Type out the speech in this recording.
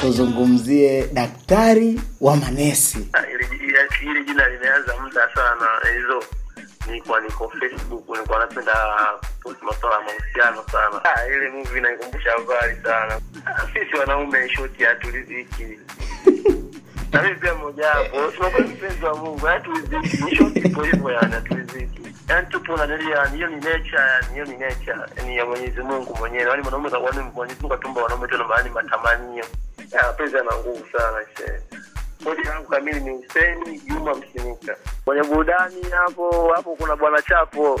Tuzungumzie daktari wa manesi. Ah, Hili jina limeanza muda sana, eh, hizo nilikuwa niko Facebook, nilikuwa napenda kupost masuala ya mahusiano sana. Ah, ile movie inaikumbusha habari sana. Ah, sisi wanaume shoti hatuliziki na mimi pia mmoja wapo, tunakuwa mpenzi wa Mungu, hatuliziki ni shoti, ipo hivyo yani, yani tupo nanili yani hiyo ni nature yani hiyo ni nature yani ya mwenyezi mungu mwenyewe yani mwanaume kwa kwani mwenyezi mungu atumba wanaume tena maana matamanio ya mapenzi yana nguvu sana shee Kodi yangu kamili ni Hussein Juma Msinika. Kwenye burudani hapo hapo kuna bwana Chapo.